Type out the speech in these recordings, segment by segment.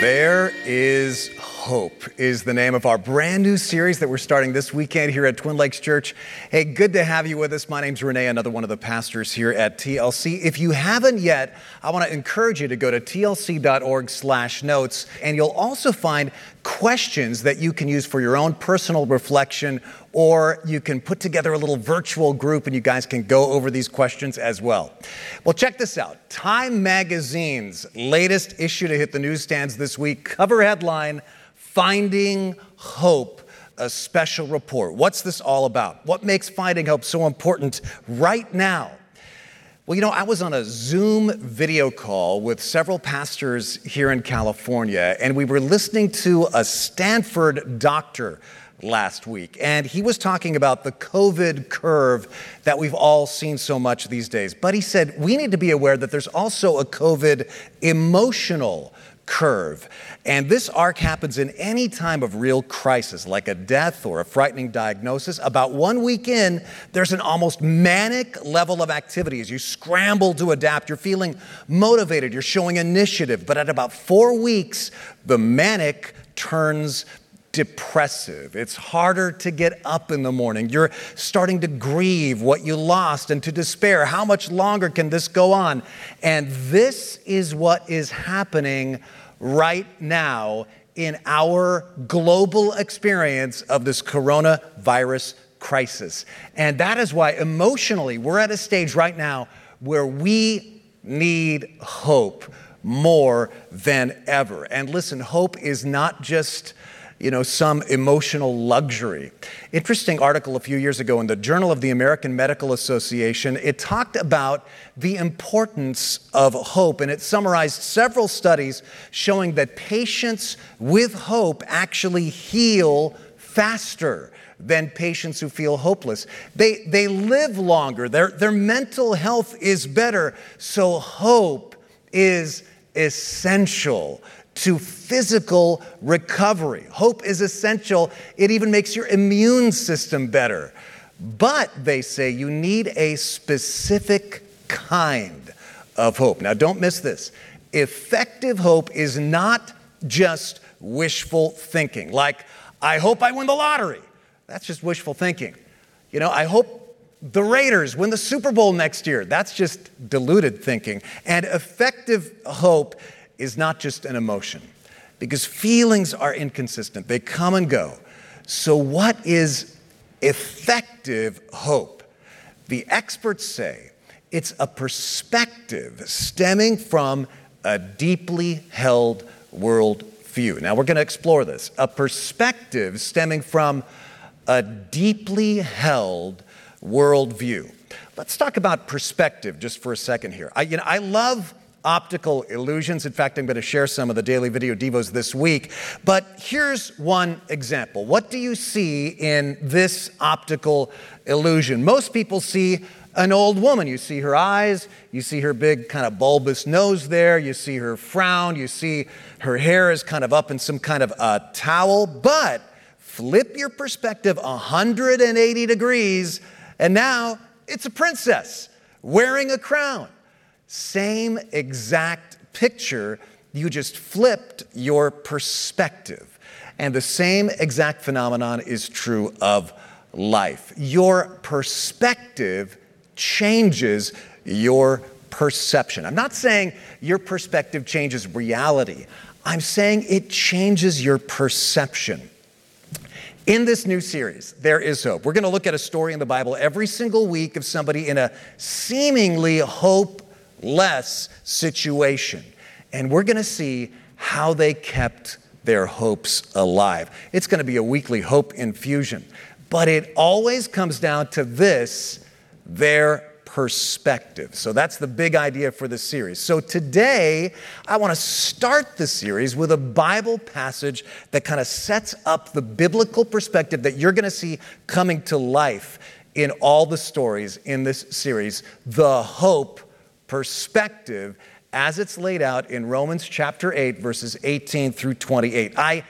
There is Hope is the name of our brand new series that we're starting this weekend here at Twin Lakes Church. Hey, good to have you with us. My name's Renee, another one of the pastors here at TLC. If you haven't yet, I want to encourage you to go to tlc.org/notes and you'll also find questions that you can use for your own personal reflection or you can put together a little virtual group and you guys can go over these questions as well. Well, check this out. Time Magazine's latest issue to hit the newsstands this week, cover headline Finding Hope, a special report. What's this all about? What makes Finding Hope so important right now? Well, you know, I was on a Zoom video call with several pastors here in California, and we were listening to a Stanford doctor last week. And he was talking about the COVID curve that we've all seen so much these days. But he said we need to be aware that there's also a COVID emotional curve. And this arc happens in any time of real crisis, like a death or a frightening diagnosis. About one week in, there's an almost manic level of activity as you scramble to adapt. You're feeling motivated, you're showing initiative. But at about four weeks, the manic turns depressive. It's harder to get up in the morning. You're starting to grieve what you lost and to despair. How much longer can this go on? And this is what is happening right now in our global experience of this coronavirus crisis. And that is why emotionally, we're at a stage right now where we need hope more than ever. And listen, hope is not just you know, some emotional luxury. Interesting article a few years ago in the Journal of the American Medical Association. It talked about the importance of hope, and it summarized several studies showing that patients with hope actually heal faster than patients who feel hopeless. They, they live longer, their, their mental health is better. So, hope is essential to physical recovery. Hope is essential, it even makes your immune system better. But they say you need a specific kind of hope. Now, don't miss this. Effective hope is not just wishful thinking, like, I hope I win the lottery. That's just wishful thinking. You know, I hope the Raiders win the Super Bowl next year. That's just deluded thinking. And effective hope is not just an emotion, because feelings are inconsistent, they come and go. So, what is effective hope? The experts say it's a perspective stemming from a deeply held worldview. Now, we're going to explore this. A perspective stemming from a deeply held worldview. Let's talk about perspective just for a second here. I, you know, I love optical illusions. In fact, I'm going to share some of the daily video devos this week. But here's one example. What do you see in this optical illusion? Most people see an old woman. You see her eyes, you see her big kind of bulbous nose there, you see her frown, you see her hair is kind of up in some kind of a towel. But flip your perspective 180 degrees, and now it's a princess wearing a crown. Same exact picture, you just flipped your perspective. And the same exact phenomenon is true of life. Your perspective changes your perception. I'm not saying your perspective changes reality, I'm saying it changes your perception. In this new series, There is Hope, we're going to look at a story in the Bible every single week of somebody in a seemingly hope less situation. And we're going to see how they kept their hopes alive. It's going to be a weekly hope infusion, but it always comes down to this their perspective. So that's the big idea for the series. So today, I want to start the series with a Bible passage that kind of sets up the biblical perspective that you're going to see coming to life in all the stories in this series the hope perspective as it's laid out in Romans chapter 8, verses 18 through 28. I,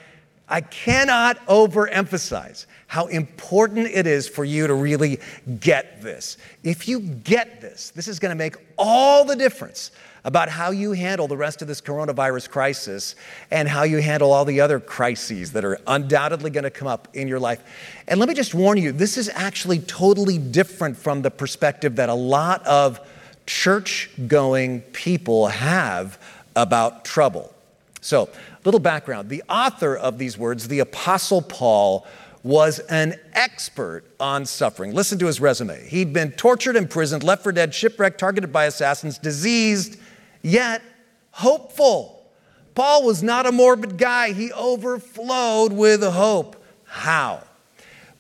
I cannot overemphasize how important it is for you to really get this. If you get this, this is going to make all the difference about how you handle the rest of this coronavirus crisis and how you handle all the other crises that are undoubtedly going to come up in your life. And let me just warn you this is actually totally different from the perspective that a lot of church going people have about trouble. So, little background the author of these words, the Apostle Paul, was an expert on suffering. Listen to his resume. He'd been tortured, imprisoned, left for dead, shipwrecked, targeted by assassins, diseased, yet hopeful. Paul was not a morbid guy, he overflowed with hope. How?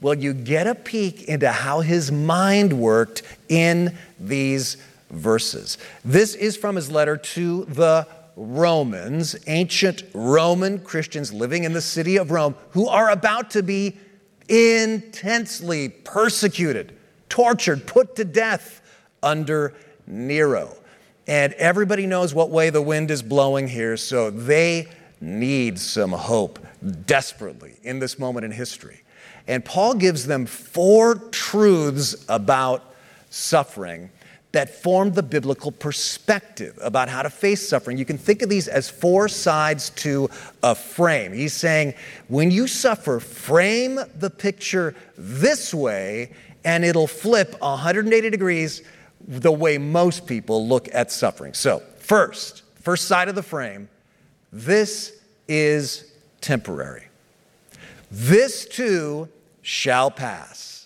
Well, you get a peek into how his mind worked in these verses. This is from his letter to the Romans, ancient Roman Christians living in the city of Rome, who are about to be intensely persecuted, tortured, put to death under Nero. And everybody knows what way the wind is blowing here, so they need some hope desperately in this moment in history. And Paul gives them four truths about suffering that form the biblical perspective about how to face suffering. You can think of these as four sides to a frame. He's saying, when you suffer, frame the picture this way, and it'll flip 180 degrees the way most people look at suffering. So, first, first side of the frame, this is temporary. This too shall pass.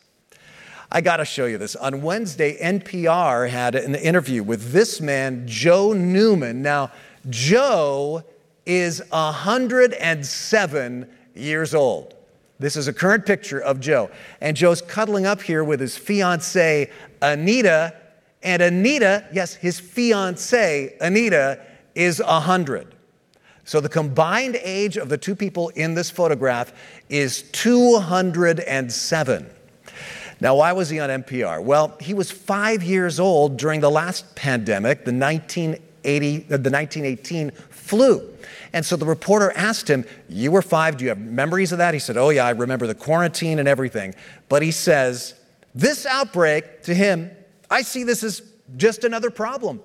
I got to show you this. On Wednesday, NPR had an interview with this man, Joe Newman. Now, Joe is 107 years old. This is a current picture of Joe. And Joe's cuddling up here with his fiancee, Anita. And Anita, yes, his fiancee, Anita, is 100. So the combined age of the two people in this photograph is 207. Now, why was he on NPR? Well, he was five years old during the last pandemic, the 1980, uh, the 1918 flu. And so the reporter asked him, You were five, do you have memories of that? He said, Oh, yeah, I remember the quarantine and everything. But he says, This outbreak to him, I see this as just another problem.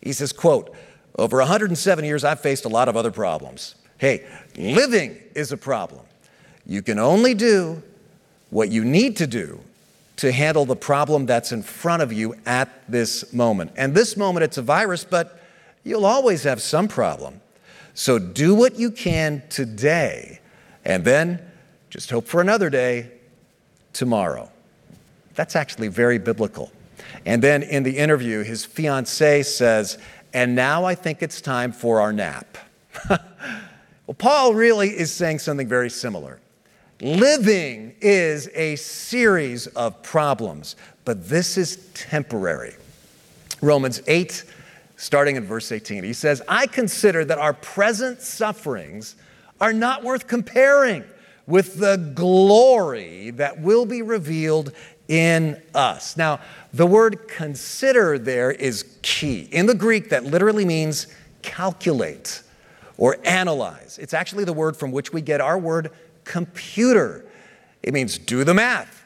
He says, quote, over 107 years, I've faced a lot of other problems. Hey, living is a problem. You can only do what you need to do to handle the problem that's in front of you at this moment. And this moment, it's a virus, but you'll always have some problem. So do what you can today, and then just hope for another day tomorrow. That's actually very biblical. And then in the interview, his fiancee says, And now I think it's time for our nap. well, Paul really is saying something very similar. Living is a series of problems, but this is temporary. Romans 8, starting in verse 18, he says, I consider that our present sufferings are not worth comparing with the glory that will be revealed in us. Now, the word consider there is key. In the Greek, that literally means calculate or analyze. It's actually the word from which we get our word computer. It means do the math.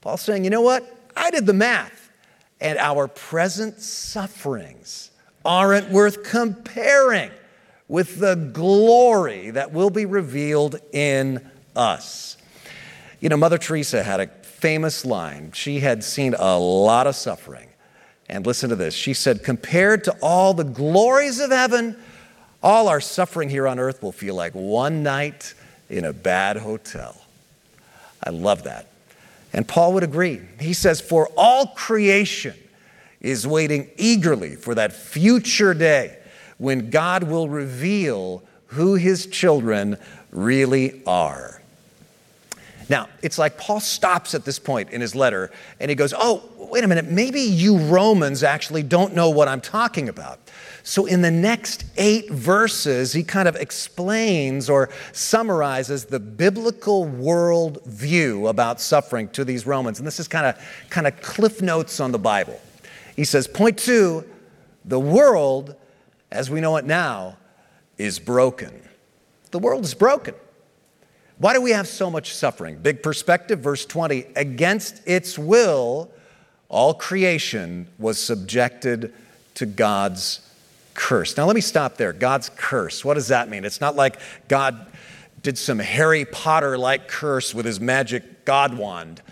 Paul's saying, you know what? I did the math, and our present sufferings aren't worth comparing with the glory that will be revealed in us. You know, Mother Teresa had a famous line. She had seen a lot of suffering. And listen to this. She said, compared to all the glories of heaven, all our suffering here on earth will feel like one night in a bad hotel. I love that. And Paul would agree. He says, For all creation is waiting eagerly for that future day when God will reveal who his children really are. Now, it's like Paul stops at this point in his letter and he goes, Oh, wait a minute, maybe you Romans actually don't know what I'm talking about. So, in the next eight verses, he kind of explains or summarizes the biblical world view about suffering to these Romans. And this is kind of, kind of cliff notes on the Bible. He says, Point two, the world, as we know it now, is broken. The world is broken. Why do we have so much suffering? Big perspective, verse 20. Against its will, all creation was subjected to God's curse. Now, let me stop there. God's curse. What does that mean? It's not like God did some Harry Potter like curse with his magic God wand.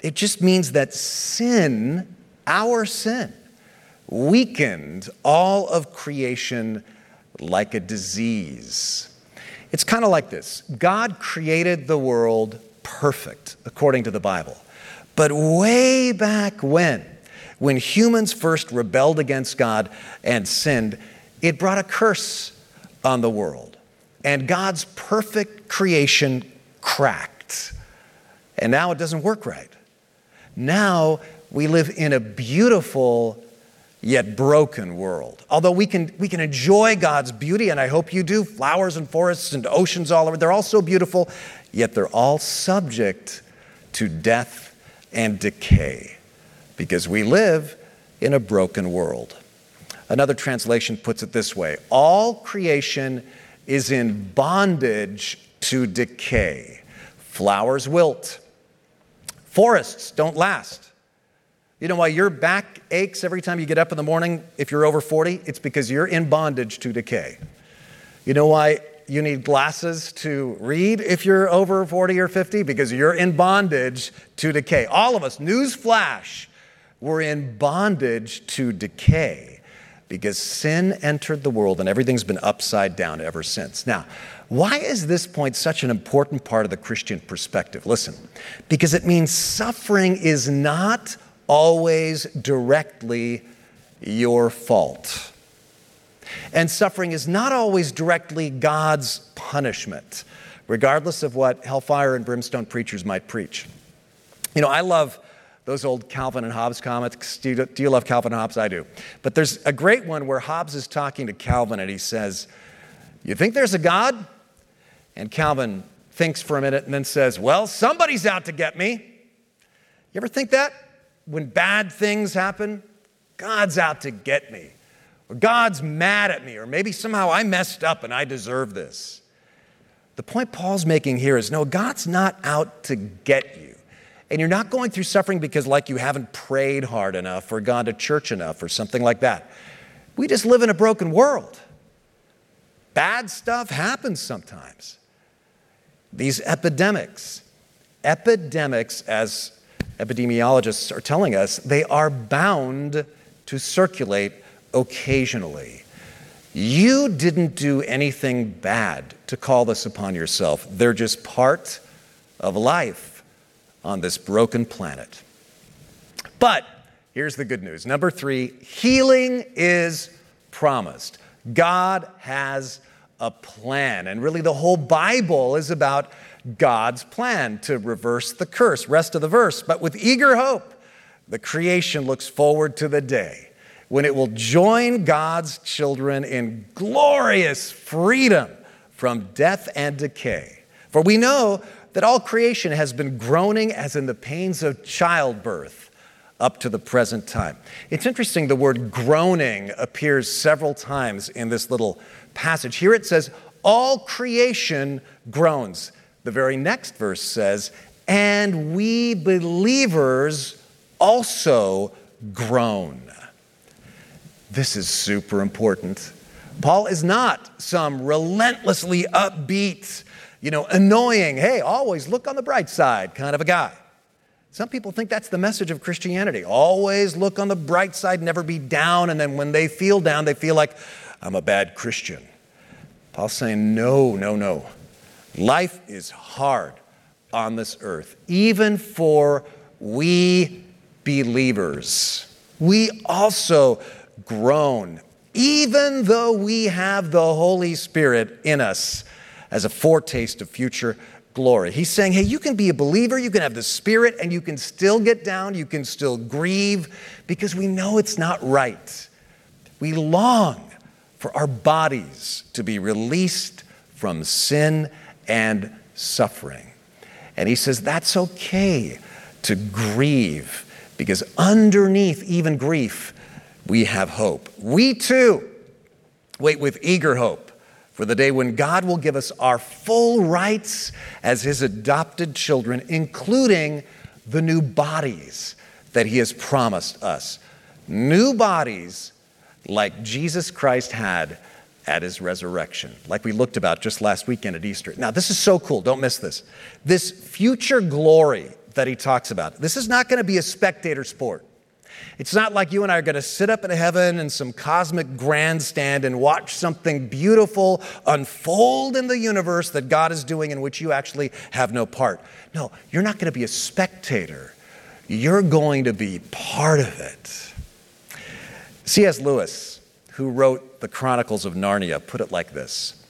It just means that sin, our sin, weakened all of creation like a disease. It's kind of like this God created the world perfect, according to the Bible. But way back when, when humans first rebelled against God and sinned, it brought a curse on the world. And God's perfect creation cracked. And now it doesn't work right. Now we live in a beautiful yet broken world. Although we can, we can enjoy God's beauty, and I hope you do flowers and forests and oceans all over, they're all so beautiful, yet they're all subject to death and decay because we live in a broken world. Another translation puts it this way All creation is in bondage to decay. Flowers wilt, forests don't last. You know why your back aches every time you get up in the morning if you're over 40? It's because you're in bondage to decay. You know why you need glasses to read if you're over 40 or 50 because you're in bondage to decay. All of us, news flash, we're in bondage to decay because sin entered the world and everything's been upside down ever since. Now, why is this point such an important part of the Christian perspective? Listen, because it means suffering is not always directly your fault. And suffering is not always directly God's punishment, regardless of what hellfire and brimstone preachers might preach. You know, I love those old Calvin and Hobbes comics. Do you, do you love Calvin and Hobbes? I do. But there's a great one where Hobbes is talking to Calvin and he says, You think there's a God? And Calvin thinks for a minute and then says, Well, somebody's out to get me. You ever think that? When bad things happen, God's out to get me or God's mad at me, or maybe somehow I messed up and I deserve this. The point Paul's making here is no, God's not out to get you. And you're not going through suffering because, like, you haven't prayed hard enough or gone to church enough or something like that. We just live in a broken world. Bad stuff happens sometimes. These epidemics, epidemics, as epidemiologists are telling us, they are bound to circulate occasionally. You didn't do anything bad to call this upon yourself. They're just part of life on this broken planet. But here's the good news. Number three healing is promised. God has a plan. And really, the whole Bible is about God's plan to reverse the curse. Rest of the verse. But with eager hope, the creation looks forward to the day when it will join God's children in glorious freedom from death and decay. For we know that all creation has been groaning as in the pains of childbirth up to the present time. It's interesting, the word groaning appears several times in this little passage. Here it says, All creation groans. The very next verse says, And we believers also groan. This is super important. Paul is not some relentlessly upbeat, you know, annoying, hey, always look on the bright side kind of a guy. Some people think that's the message of Christianity. Always look on the bright side, never be down, and then when they feel down, they feel like, I'm a bad Christian. Paul's saying, no, no, no. Life is hard on this earth, even for we believers. We also groan, even though we have the Holy Spirit in us as a foretaste of future glory. He's saying, hey, you can be a believer, you can have the Spirit, and you can still get down, you can still grieve, because we know it's not right. We long for our bodies to be released from sin and suffering. And he says, that's okay to grieve, because underneath even grief, we have hope. We too wait with eager hope for the day when God will give us our full rights as His adopted children, including the new bodies that He has promised us. New bodies like Jesus Christ had at his resurrection, like we looked about just last weekend at Easter. Now, this is so cool. Don't miss this. This future glory that he talks about, this is not going to be a spectator sport. It's not like you and I are going to sit up in heaven in some cosmic grandstand and watch something beautiful unfold in the universe that God is doing in which you actually have no part. No, you're not going to be a spectator. You're going to be part of it. C.S. Lewis, who wrote the Chronicles of Narnia, put it like this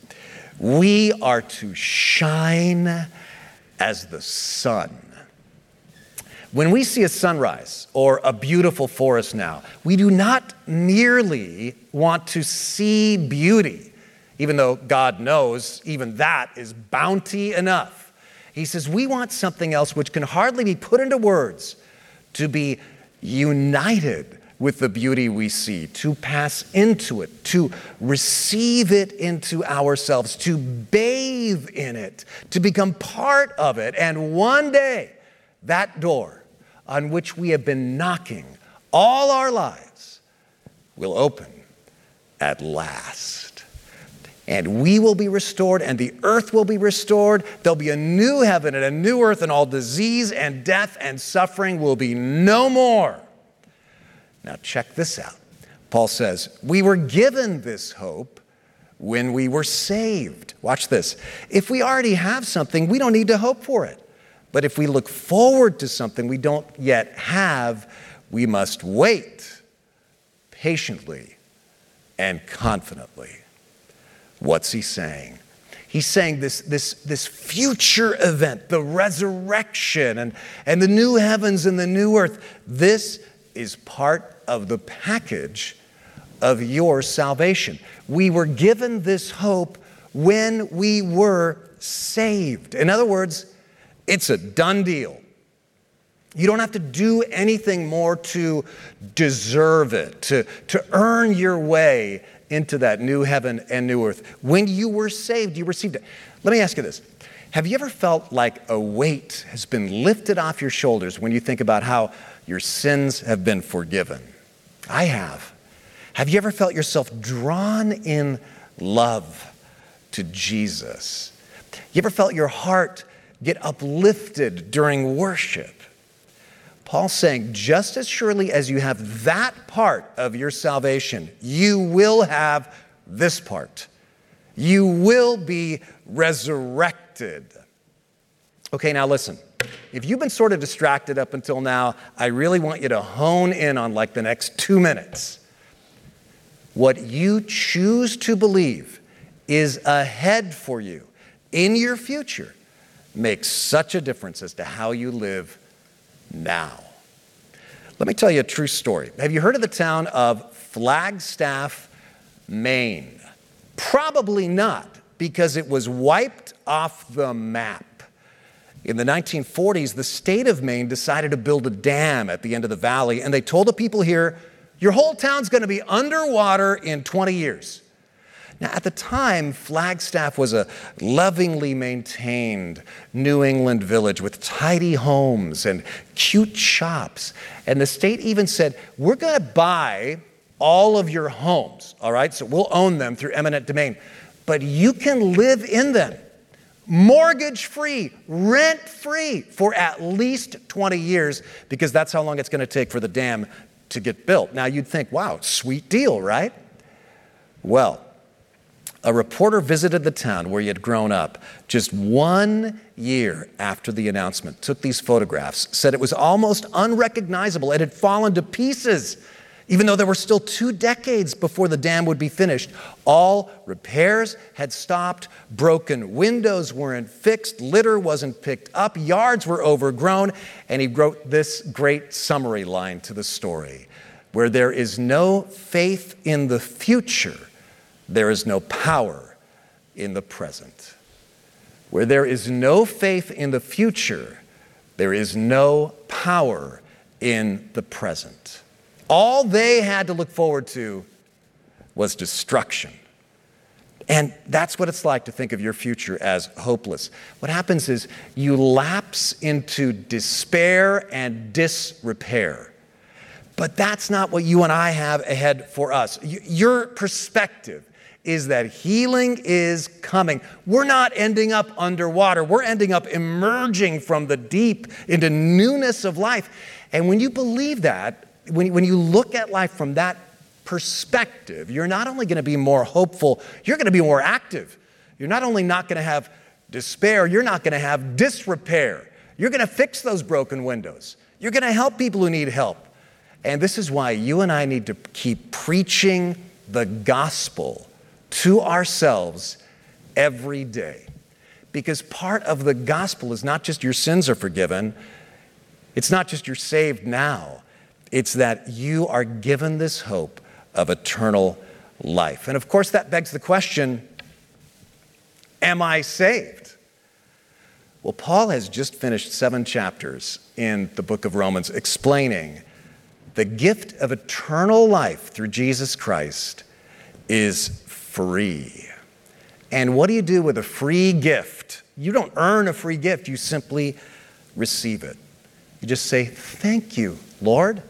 We are to shine as the sun. When we see a sunrise or a beautiful forest now, we do not merely want to see beauty, even though God knows even that is bounty enough. He says, We want something else which can hardly be put into words to be united with the beauty we see, to pass into it, to receive it into ourselves, to bathe in it, to become part of it. And one day, that door on which we have been knocking all our lives will open at last. And we will be restored, and the earth will be restored. There'll be a new heaven and a new earth, and all disease and death and suffering will be no more. Now, check this out. Paul says, We were given this hope when we were saved. Watch this. If we already have something, we don't need to hope for it. But if we look forward to something we don't yet have, we must wait patiently and confidently. What's he saying? He's saying this, this, this future event, the resurrection and, and the new heavens and the new earth, this is part of the package of your salvation. We were given this hope when we were saved. In other words, it's a done deal. You don't have to do anything more to deserve it, to, to earn your way into that new heaven and new earth. When you were saved, you received it. Let me ask you this Have you ever felt like a weight has been lifted off your shoulders when you think about how your sins have been forgiven. I have. Have you ever felt yourself drawn in love to Jesus? You ever felt your heart get uplifted during worship? Paul's saying, just as surely as you have that part of your salvation, you will have this part. You will be resurrected. Okay, now listen. If you've been sort of distracted up until now, I really want you to hone in on like the next two minutes. What you choose to believe is ahead for you in your future makes such a difference as to how you live now. Let me tell you a true story. Have you heard of the town of Flagstaff, Maine? Probably not, because it was wiped off the map. In the 1940s, the state of Maine decided to build a dam at the end of the valley, and they told the people here, Your whole town's going to be underwater in 20 years. Now, at the time, Flagstaff was a lovingly maintained New England village with tidy homes and cute shops. And the state even said, We're going to buy all of your homes, all right? So we'll own them through eminent domain, but you can live in them mortgage free, rent free for at least 20 years because that's how long it's going to take for the dam to get built. Now you'd think, wow, sweet deal, right? Well, a reporter visited the town where he had grown up just one year after the announcement, took these photographs, said it was almost unrecognizable. It had fallen to pieces even though there were still two decades before the dam would be finished, all repairs had stopped, broken windows weren't fixed, litter wasn't picked up, yards were overgrown, and he wrote this great summary line to the story Where there is no faith in the future, there is no power in the present. Where there is no faith in the future, there is no power in the present. All they had to look forward to was destruction. And that's what it's like to think of your future as hopeless. What happens is you lapse into despair and disrepair. But that's not what you and I have ahead for us. Your perspective is that healing is coming. We're not ending up underwater, we're ending up emerging from the deep into newness of life. And when you believe that, when, when you look at life from that perspective, you're not only going to be more hopeful, you're going to be more active. You're not only not going to have despair, you're not going to have disrepair. You're going to fix those broken windows. You're going to help people who need help. And this is why you and I need to keep preaching the gospel to ourselves every day. Because part of the gospel is not just your sins are forgiven, it's not just you're saved now, it's that you are given this hope of eternal life. And of course, that begs the question Am I saved? Well, Paul has just finished seven chapters in the book of Romans explaining the gift of eternal life through Jesus Christ is free. And what do you do with a free gift? You don't earn a free gift, you simply receive it. You just say, Thank you, Lord,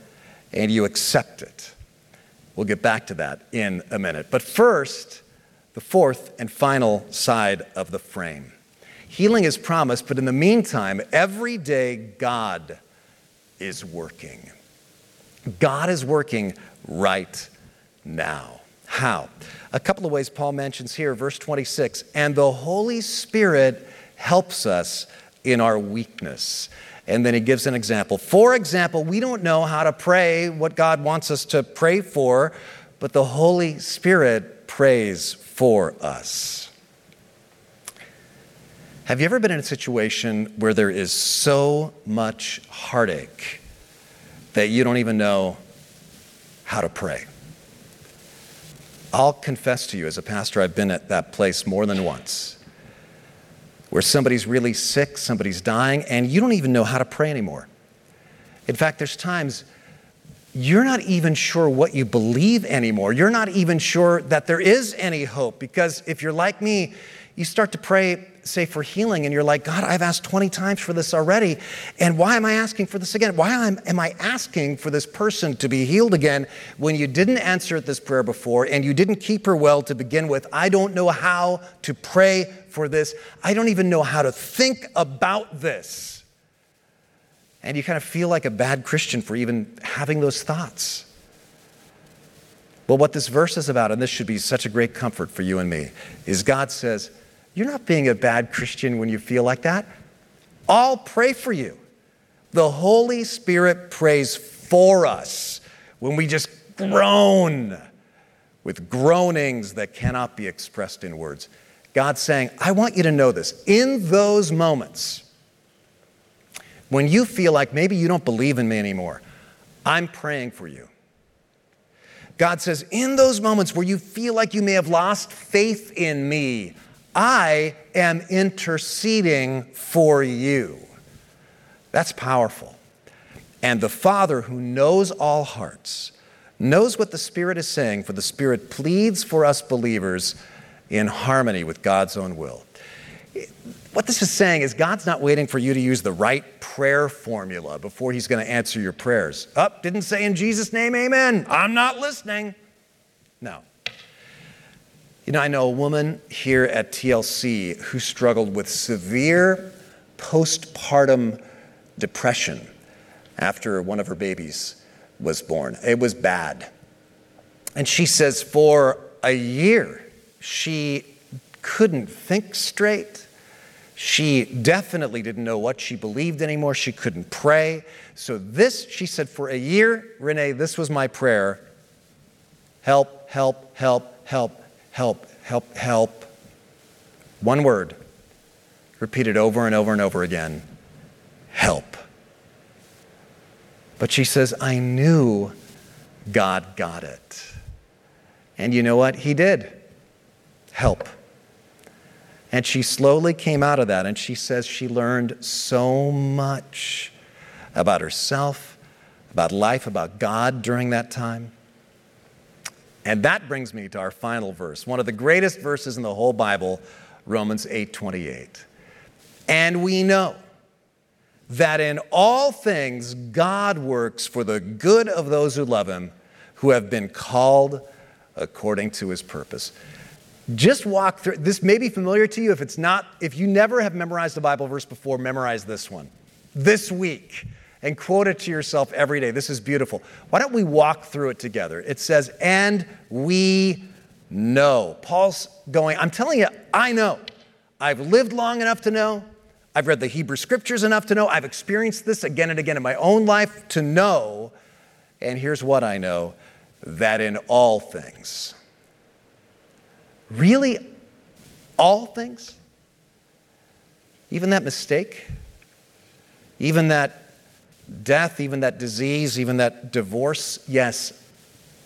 and you accept it. We'll get back to that in a minute. But first, the fourth and final side of the frame. Healing is promised, but in the meantime, every day God is working. God is working right now. How? A couple of ways Paul mentions here, verse 26 and the Holy Spirit helps us in our weakness. And then he gives an example. For example, we don't know how to pray what God wants us to pray for, but the Holy Spirit prays for us. Have you ever been in a situation where there is so much heartache that you don't even know how to pray? I'll confess to you, as a pastor, I've been at that place more than once where somebody's really sick, somebody's dying, and you don't even know how to pray anymore. In fact, there's times you're not even sure what you believe anymore. You're not even sure that there is any hope because if you're like me, you start to pray, say, for healing, and you're like, God, I've asked 20 times for this already, and why am I asking for this again? Why am I asking for this person to be healed again when you didn't answer this prayer before and you didn't keep her well to begin with? I don't know how to pray for this. I don't even know how to think about this. And you kind of feel like a bad Christian for even having those thoughts. Well, what this verse is about, and this should be such a great comfort for you and me, is God says, You're not being a bad Christian when you feel like that. I'll pray for you. The Holy Spirit prays for us when we just groan with groanings that cannot be expressed in words. God's saying, I want you to know this. In those moments, when you feel like maybe you don't believe in me anymore, I'm praying for you. God says, in those moments where you feel like you may have lost faith in me, I am interceding for you. That's powerful. And the Father who knows all hearts knows what the Spirit is saying, for the Spirit pleads for us believers in harmony with God's own will. What this is saying is God's not waiting for you to use the right prayer formula before He's going to answer your prayers. Up, oh, didn't say in Jesus' name, amen. I'm not listening. No. You know, I know a woman here at TLC who struggled with severe postpartum depression after one of her babies was born. It was bad. And she says for a year, she couldn't think straight. She definitely didn't know what she believed anymore. She couldn't pray. So, this, she said, for a year, Renee, this was my prayer help, help, help, help, help, help, help. One word, repeated over and over and over again help. But she says, I knew God got it. And you know what? He did. Help. And she slowly came out of that, and she says she learned so much about herself, about life, about God during that time. And that brings me to our final verse, one of the greatest verses in the whole Bible, Romans 8:28. And we know that in all things God works for the good of those who love him, who have been called according to his purpose. Just walk through this may be familiar to you if it's not if you never have memorized a Bible verse before memorize this one. This week and quote it to yourself every day. This is beautiful. Why don't we walk through it together? It says, "And we know." Paul's going, I'm telling you, I know. I've lived long enough to know. I've read the Hebrew scriptures enough to know. I've experienced this again and again in my own life to know. And here's what I know that in all things, really, all things, even that mistake, even that death, even that disease, even that divorce, yes,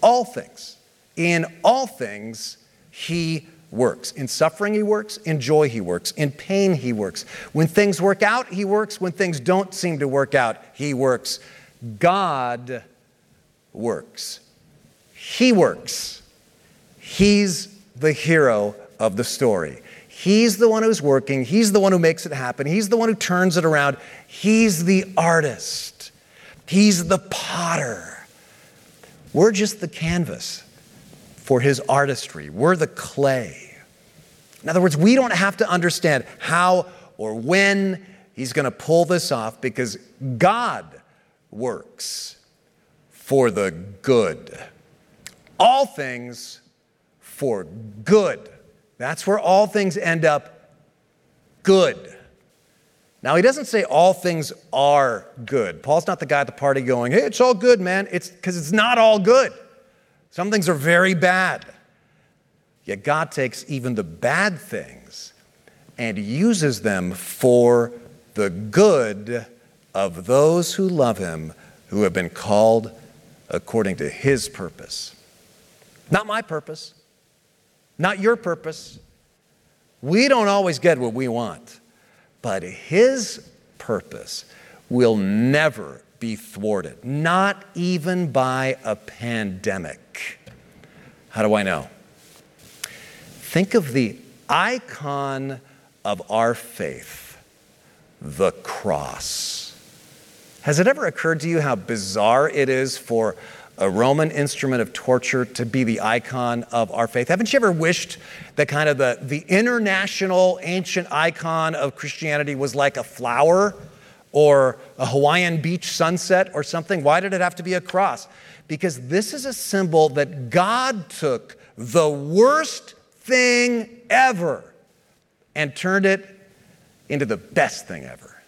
all things, in all things, He works. In suffering, He works. In joy, He works. In pain, He works. When things work out, He works. When things don't seem to work out, He works. God works. He works. He's the hero of the story. He's the one who's working. He's the one who makes it happen. He's the one who turns it around. He's the artist. He's the potter. We're just the canvas for his artistry. We're the clay. In other words, we don't have to understand how or when he's going to pull this off because God works for the good. All things for good. That's where all things end up good. Now, he doesn't say all things are good. Paul's not the guy at the party going, hey, it's all good, man. It's because it's not all good. Some things are very bad. Yet God takes even the bad things and uses them for the good of those who love him, who have been called according to his purpose. Not my purpose, not your purpose. We don't always get what we want, but his purpose will never be thwarted, not even by a pandemic. How do I know? Think of the icon of our faith, the cross. Has it ever occurred to you how bizarre it is for a Roman instrument of torture to be the icon of our faith? Haven't you ever wished that kind of the, the international ancient icon of Christianity was like a flower? or a Hawaiian beach sunset or something. Why did it have to be a cross? Because this is a symbol that God took the worst thing ever and turned it into the best thing ever.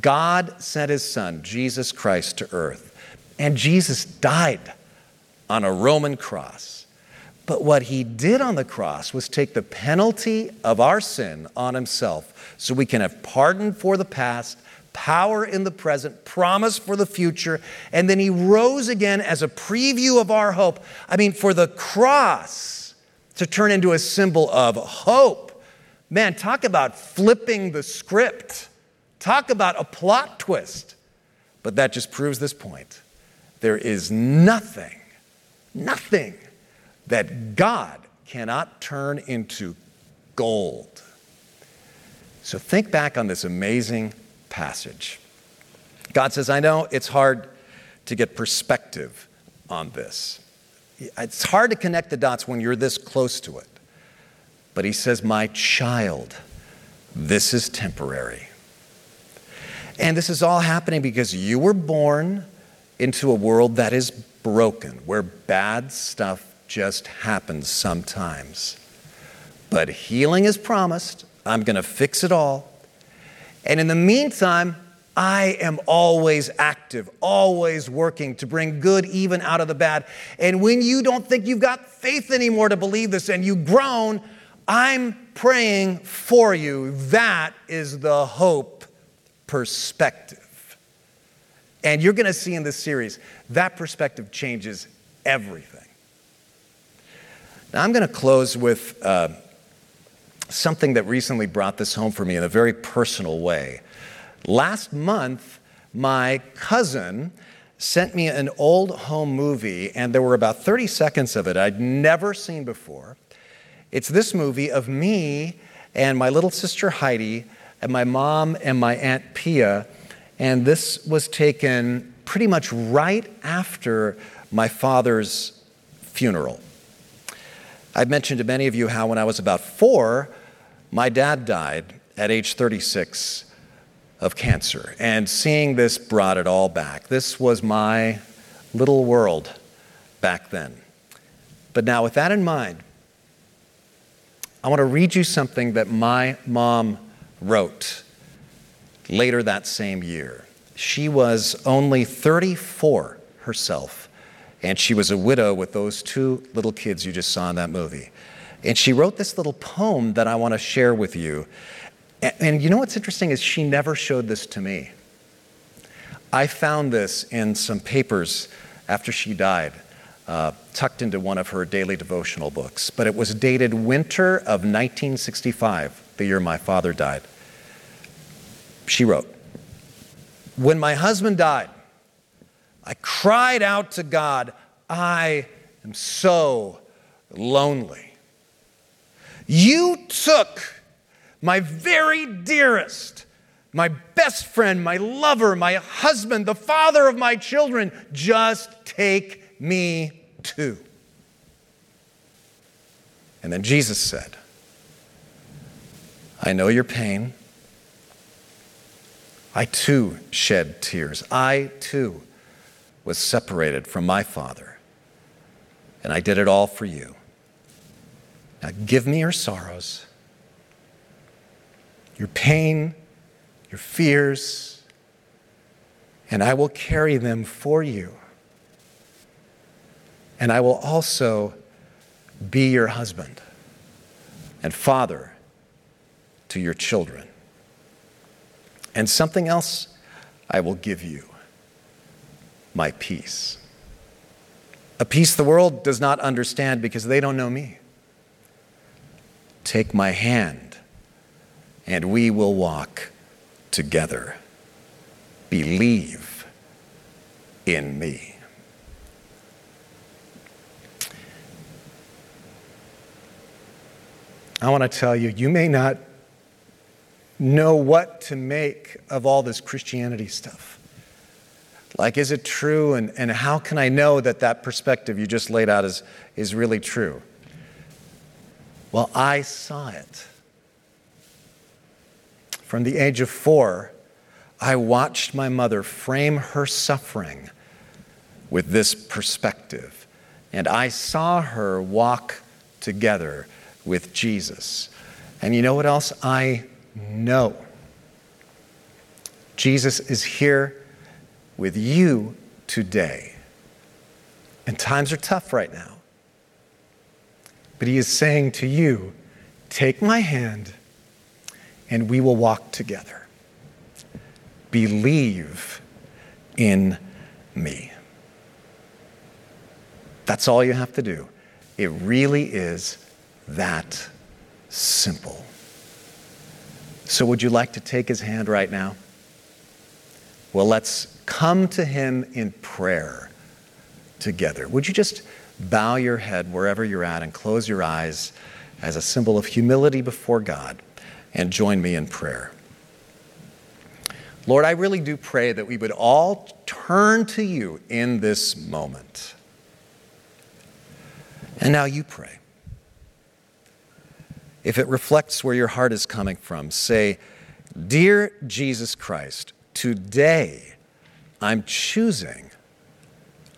God sent his son, Jesus Christ, to earth, and Jesus died on a Roman cross. But what he did on the cross was take the penalty of our sin on himself so we can have pardon for the past, power in the present, promise for the future, and then he rose again as a preview of our hope. I mean, for the cross to turn into a symbol of hope. Man, talk about flipping the script. Talk about a plot twist. But that just proves this point. There is nothing, nothing that God cannot turn into gold. So think back on this amazing passage. God says, I know it's hard to get perspective on this. It's hard to connect the dots when you're this close to it. But he says, My child, this is temporary. And this is all happening because you were born into a world that is broken, where bad stuff just happens sometimes. But healing is promised. I'm going to fix it all. And in the meantime, I am always active, always working to bring good even out of the bad. And when you don't think you've got faith anymore to believe this and you groan, I'm praying for you. That is the hope perspective. And you're going to see in this series, that perspective changes everything. Now, I'm going to close with uh, something that recently brought this home for me in a very personal way. Last month, my cousin sent me an old home movie, and there were about 30 seconds of it I'd never seen before. It's this movie of me and my little sister Heidi and my mom and my Aunt Pia. And this was taken pretty much right after my father's funeral. I've mentioned to many of you how when I was about four, my dad died at age 36 of cancer. And seeing this brought it all back. This was my little world back then. But now, with that in mind, I want to read you something that my mom wrote later that same year. She was only 34 herself, and she was a widow with those two little kids you just saw in that movie. And she wrote this little poem that I want to share with you. And, you know what's interesting is she never showed this to me. I found this in some papers after she died, uh, tucked into one of her daily devotional books. But it was dated winter of 1965, the year my father died. She wrote, When my husband died, I cried out to God, I am so lonely. You took my very dearest, my best friend, my lover, my husband, the father of my children. Just take me too. And then Jesus said, I know your pain. I too shed tears. I too was separated from my Father. And I did it all for you. Now give me your sorrows, your pain, your fears, and I will carry them for you. And I will also be your husband and father to your children. And something else I will give you my peace. A peace the world does not understand because they don't know me. Take my hand, and we will walk together. Believe in me. I want to tell you, you may not know what to make of all this Christianity stuff. Like, is it true? And, and how can I know that that perspective you just laid out is, is really true? Well, I saw it. From the age of four, I watched my mother frame her suffering with this perspective. And I saw her walk together with Jesus. And you know what else I know? Jesus is here with you today. And times are tough right now. But he is saying to you, Take my hand and we will walk together. Believe in me. That's all you have to do. It really is that simple. So, would you like to take his hand right now? Well, let's come to him in prayer together. Would you just bow your head wherever you're at and close your eyes as a symbol of humility before God and join me in prayer. Lord, I really do pray that we would all turn to you in this moment. And now you pray. If it reflects where your heart is coming from, say, Dear Jesus Christ, today I'm choosing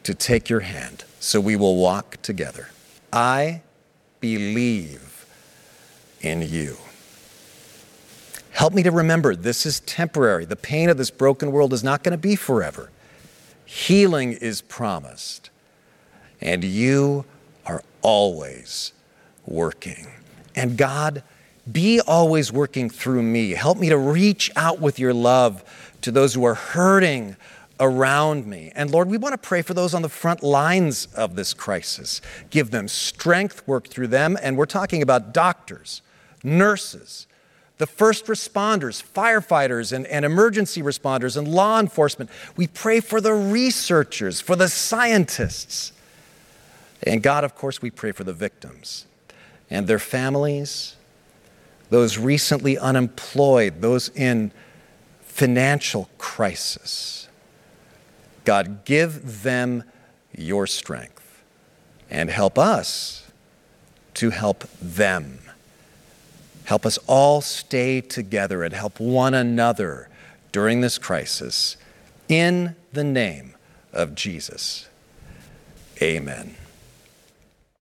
to take your hand so we will walk together. I believe in you. Help me to remember this is temporary. The pain of this broken world is not going to be forever. Healing is promised, and you are always working. And God, be always working through me. Help me to reach out with your love to those who are hurting around me. And Lord, we want to pray for those on the front lines of this crisis. Give them strength, work through them. And we're talking about doctors, nurses, the first responders, firefighters, and, and emergency responders, and law enforcement. We pray for the researchers, for the scientists. And God, of course, we pray for the victims and their families, those recently unemployed, those in financial crisis. God, give them your strength and help us to help them. Help us all stay together and help one another during this crisis in the name of Jesus. Amen.